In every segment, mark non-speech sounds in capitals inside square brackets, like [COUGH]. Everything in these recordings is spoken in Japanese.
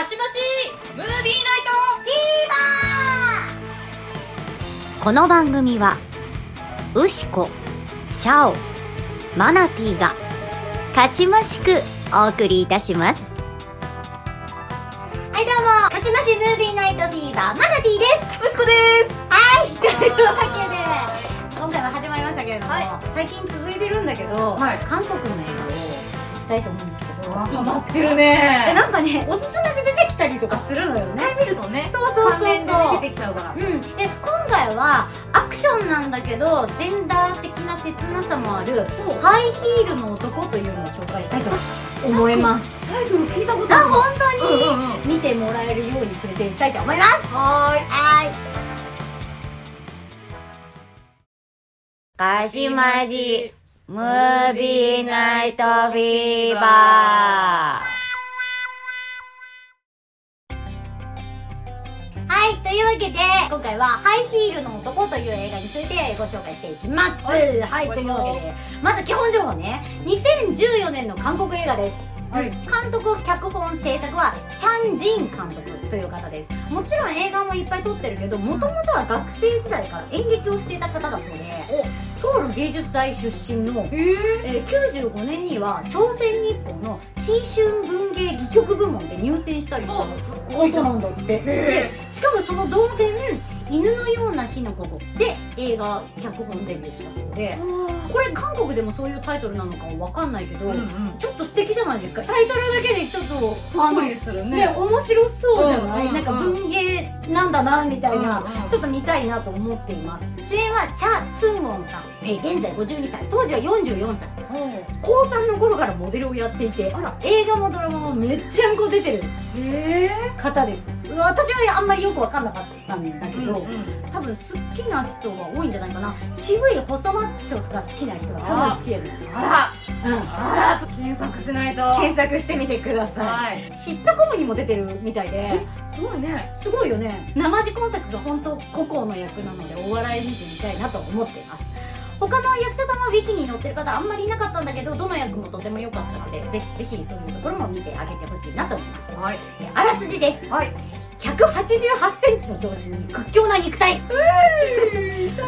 かしましムービーナイトこの番組はウシコシャオマナティーがかしましくお送りいたします。はいどうも。かしましムービーナイトフィーバーマナティーです。ウシコです。はいというわけで今回は始まりましたけれども、はい。最近続いてるんだけど、はい。韓国の映画を見たいと思うんハマってるでねなんかねおすすめで出てきたりとかするのよね。見るとねそうそうそうそう。関連で出てきちゃうから。うん、で今回はアクションなんだけどジェンダー的な切なさもあるハイヒールの男というのを紹介したいと思います。タイトル聞いたことあ本当に、うんうんうん。見てもらえるようにプレゼンしたいと思います。はーい。はい。かしまじムービーナイトフィーバーはい、というわけで、今回はハイヒールの男という映画についてご紹介していきます。は、はいいというわけで、まず基本情報ね、2014年の韓国映画です。はい監督、脚本、制作はチャン・ジン監督という方です。もちろん映画もいっぱい撮ってるけど、もともとは学生時代から演劇をしていた方だそうで、ソウル芸術大出身のへええー95年には朝鮮日報の新春文芸戯曲部門で入選したりしたことなんだって。でしかもその同年「犬のような日のこと」で映画脚本デビューしたそうでこれ韓国でもそういうタイトルなのかわかんないけど、うんうん。ちょっと素敵じゃないですか。タイトルだけでちょっとほっこりするね。ね面白そうじゃない、うんうんうんなんか文芸なんだなみたいな、うんうんちょっと見たいなと思っています。主演はチャ・スンウォンさん、えー現在52歳当時は44歳高3の頃からモデルをやっていてあら。映画もドラマもめっちゃんこ出てる方です私はあんまりよく分かんなかったんだけど、うんうん。多分好きな人が多いんじゃないかな。渋い細マッチョが好きな人が多分好きですあうん。らあら検索しないと。検索してみてください、はい。シットコムにも出てるみたいですごいね。すごいよね。生地今作が本当孤高の役なのでお笑い見てみたいなと思っています。他の役者さんはウィキに載ってる方あんまりいなかったんだけどどの役もとても良かったのでぜひぜひそういうところも見てあげてほしいなと思います。はい。えあらすじです。はい1 8 8センチの長身に屈強な肉体見た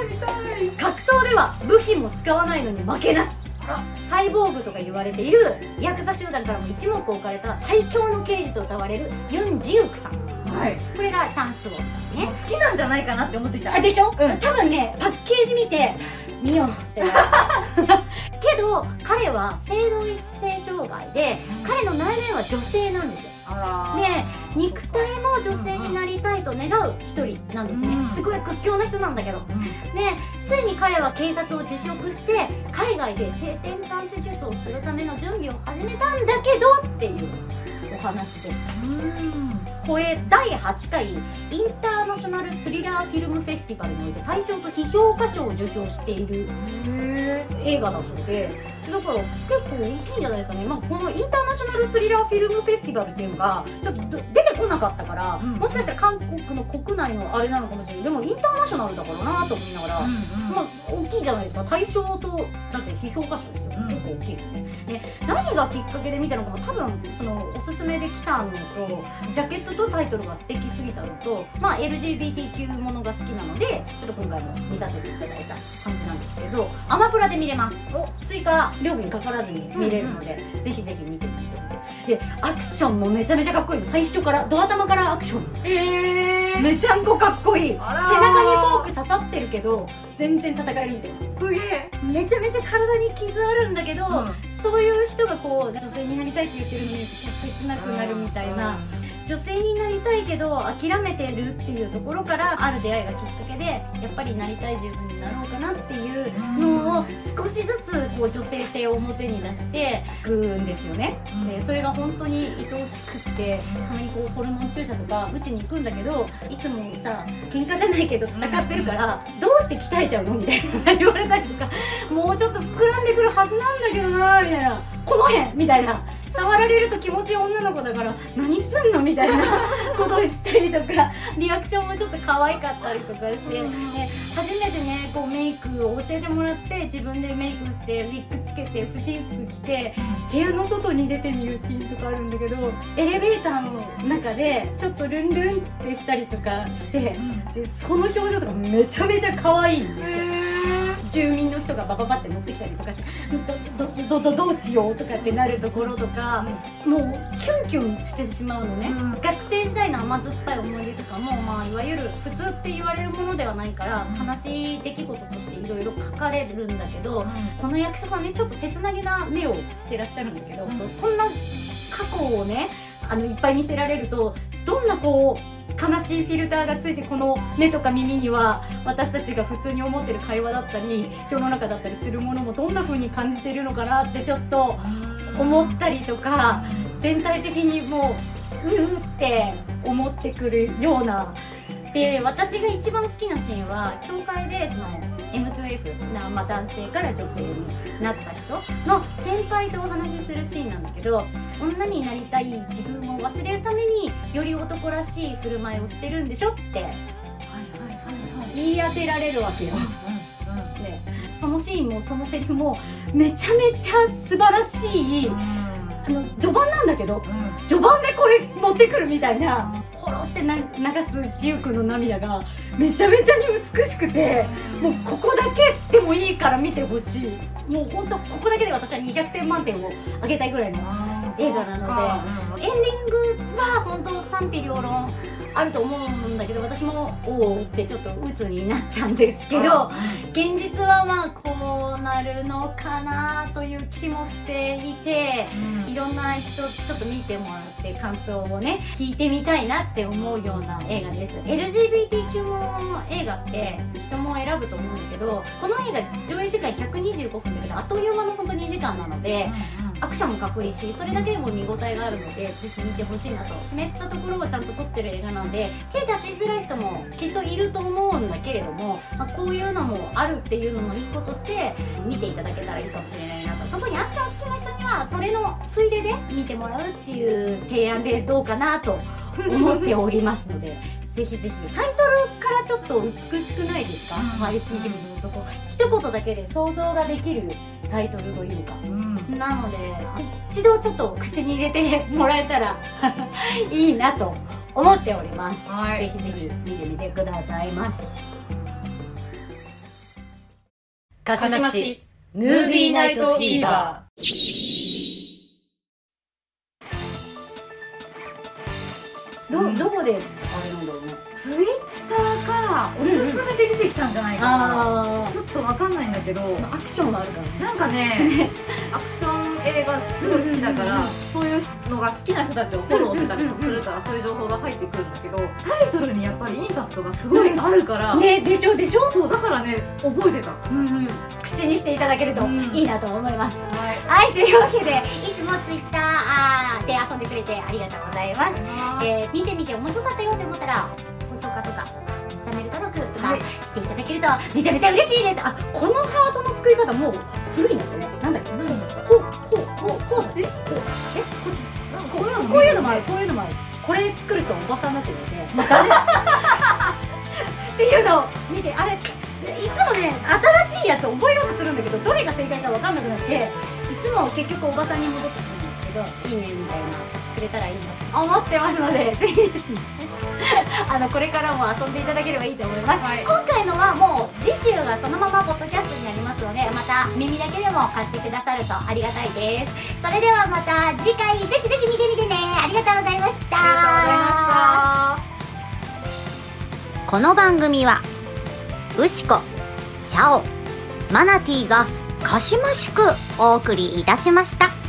い。見たい格闘では武器も使わないのに負けなし。サイボーグとか言われている。ヤクザ集団からも一目置かれた最強の刑事と歌われる。ユン・ジウクさん。はい。これがチャンスウォンさんね。好きなんじゃないかなって思っていた。あでしょ、うん。多分ねパッケージ見て見ようって [LAUGHS] けど彼は性同一性障害で彼の内面は女性なんですよで肉体も女性になりたいと願う一人なんですね、うん。すごい屈強な人なんだけど。うん。でついに彼は警察を辞職して海外で性転換手術をするための準備を始めたんだけどっていう。お話です。これ第8回インターナショナルスリラーフィルムフェスティバルにおいて大賞と批評家賞を受賞しているへ映画だそうでだから結構大きいんじゃないですかね、まあ、このインターナショナルスリラーフィルムフェスティバルっていうのがちょっとど出てこなかったから、うん。もしかしたら韓国の国内のあれなのかもしれない。でもインターナショナルだからなと思いながら、まあ、大きいじゃないですか。大賞となんて批評家賞結構大きい。ですねで何がきっかけで見たのかも多分そのおすすめで来たのとジャケットとタイトルが素敵すぎたのと、まあ、LGBTQ ものが好きなのでちょっと今回も見させていただいた感じなんですけどアマプラで見れます。お。追加料金かからずに見れるので、ぜひぜひ見てみてほしい。でアクションもめちゃめちゃかっこいいの。最初からドア玉からアクション。えめちゃんこかっこいい。背中にフォーク刺さってるけど全然戦えるみたい。なすげえ。めちゃめちゃ体に傷あるんだけど、そういう人がこう女性になりたいって言ってるのに切なくなるみたいな、女性になりたいけど諦めてるっていうところからある出会いがきっかけでやっぱりなりたい自分になろうかなっていうのを少しずつこう女性性を表に出していくんですよね、うん。でそれが本当に愛おしくってたまにこうホルモン注射とか打ちに行くんだけどいつもさ喧嘩じゃないけど戦ってるから、どうして鍛えちゃうの？みたいな言われたりとかもうちょっと膨らんでくるはずなんだけどなみたいなこの辺！みたいな触られると気持ちいい女の子だから何すんのみたいな [LAUGHS] ことをしたりとかリアクションもちょっと可愛かったりとかして、で初めてねこうメイクを教えてもらって自分でメイクしてウィッグつけて婦人服着て部屋の外に出てみるシーンとかあるんだけどエレベーターの中でちょっとルンルンってしたりとかしてでその表情とかめちゃめちゃ可愛いんですよ。住民の人がバババって乗ってきたりとかどどどどどうしようとかってなるところとか、もうキュンキュンしてしまうのね、うん。学生時代の甘酸っぱい思い出とかも、まあ、いわゆる普通って言われるものではないから悲しい出来事としていろいろ書かれるんだけどこの役者さんねちょっと切なげな目をしてらっしゃるんだけど、うん。そんな過去をねあのいっぱい見せられるとどんなこう悲しいフィルターがついてこの目とか耳には私たちが普通に思ってる会話だったり世の中だったりするものもどんな風に感じてるのかなってちょっと思ったりとか全体的にもううーって思ってくるような。で私が一番好きなシーンは教会でその M2F な、まあ、男性から女性になった人の先輩とお話しするシーンなんだけど女になりたい自分を忘れるためにより男らしい振る舞いをしてるんでしょって言い当てられるわけよ。ね、そのシーンもそのセリフもめちゃめちゃ素晴らしいあの序盤なんだけど序盤でこれ持ってくるみたいなほろってな流すジウ君の涙がめちゃめちゃに美しくてもうここだけでもいいから見てほしい。もうほんとここだけで私は200点満点をあげたいぐらいの映画なので。エンディングは本当賛否両論あると思うんだけど私もおおってちょっと鬱になったんですけど現実はまあこうなるのかなという気もしていていろんな人ちょっと見てもらって感想をね聞いてみたいなって思うような映画です。LGBTQ も映画って人も選ぶと思うんだけどこの映画上映時間125分だけどあっという間の本当2時間なのでアクションもかっこいいしそれだけでも見応えがあるのでぜひ見てほしいなと。湿ったところをちゃんと撮ってる映画なんで手出しづらい人もきっといると思うんだけれども、まあ、こういうのもあるっていうのも一個として見ていただけたらいいかもしれないなと。特にアクション好きな人にはそれのついでで見てもらうっていう提案でどうかなと思っておりますので [LAUGHS] ぜひぜひ。タイトルからちょっと美しくないですか、うん。ファイティーのとこ一言だけで想像ができるタイトルというかなので一度ちょっと口に入れてもらえたら [LAUGHS] いいなと思っております、はい。ぜひぜひ見てみてくださいまし。かしましムービーナイトフィーバー。どどこであれなんだろうね。ツイッおすすめで出てきたんじゃないかな。あちょっとわかんないんだけどアクションがあるからね。なんかねアクション映画すごい好きだから、うんうんうん。そういうのが好きな人たちをフォローしてたりもするから、そういう情報が入ってくるんだけどタイトルにやっぱりインパクトがすごいあるから、ねでしょでしょ？そうだからね覚えてた。うんうん。口にしていただけるとうんいいなと思います、はい。はい。というわけでいつもツイッターあーで遊んでくれてありがとうございます。えー見てみて面白かったよって思ったら高評価とかチャンネル登録とかはいしていただけるとめちゃめちゃ嬉しいです。あこのハートの作り方もう古いんだってね。なんだっけ？うんこうこうこうこうこうえ？こっち？こういうのこういうのもある。こういうのもある。これ作る人おばさんになってるので、まあ誰？[LAUGHS] っていうのを見てあれ？いつもね新しいやつ覚えようとするんだけどどれが正解か分かんなくなっていつも結局おばさんに戻ってしまうんですけどいいねみたいなくれたらいいなと思ってますのでぜひですねあのこれからも遊んでいただければいいと思います、はい。今回のはもう次週がそのままポッドキャストになりますのでまた耳だけでも貸してくださるとありがたいです。それではまた次回ぜひぜひ見てみてね。ありがとうございました。この番組はウシコシャオマナティーがかしましくお送りいたしました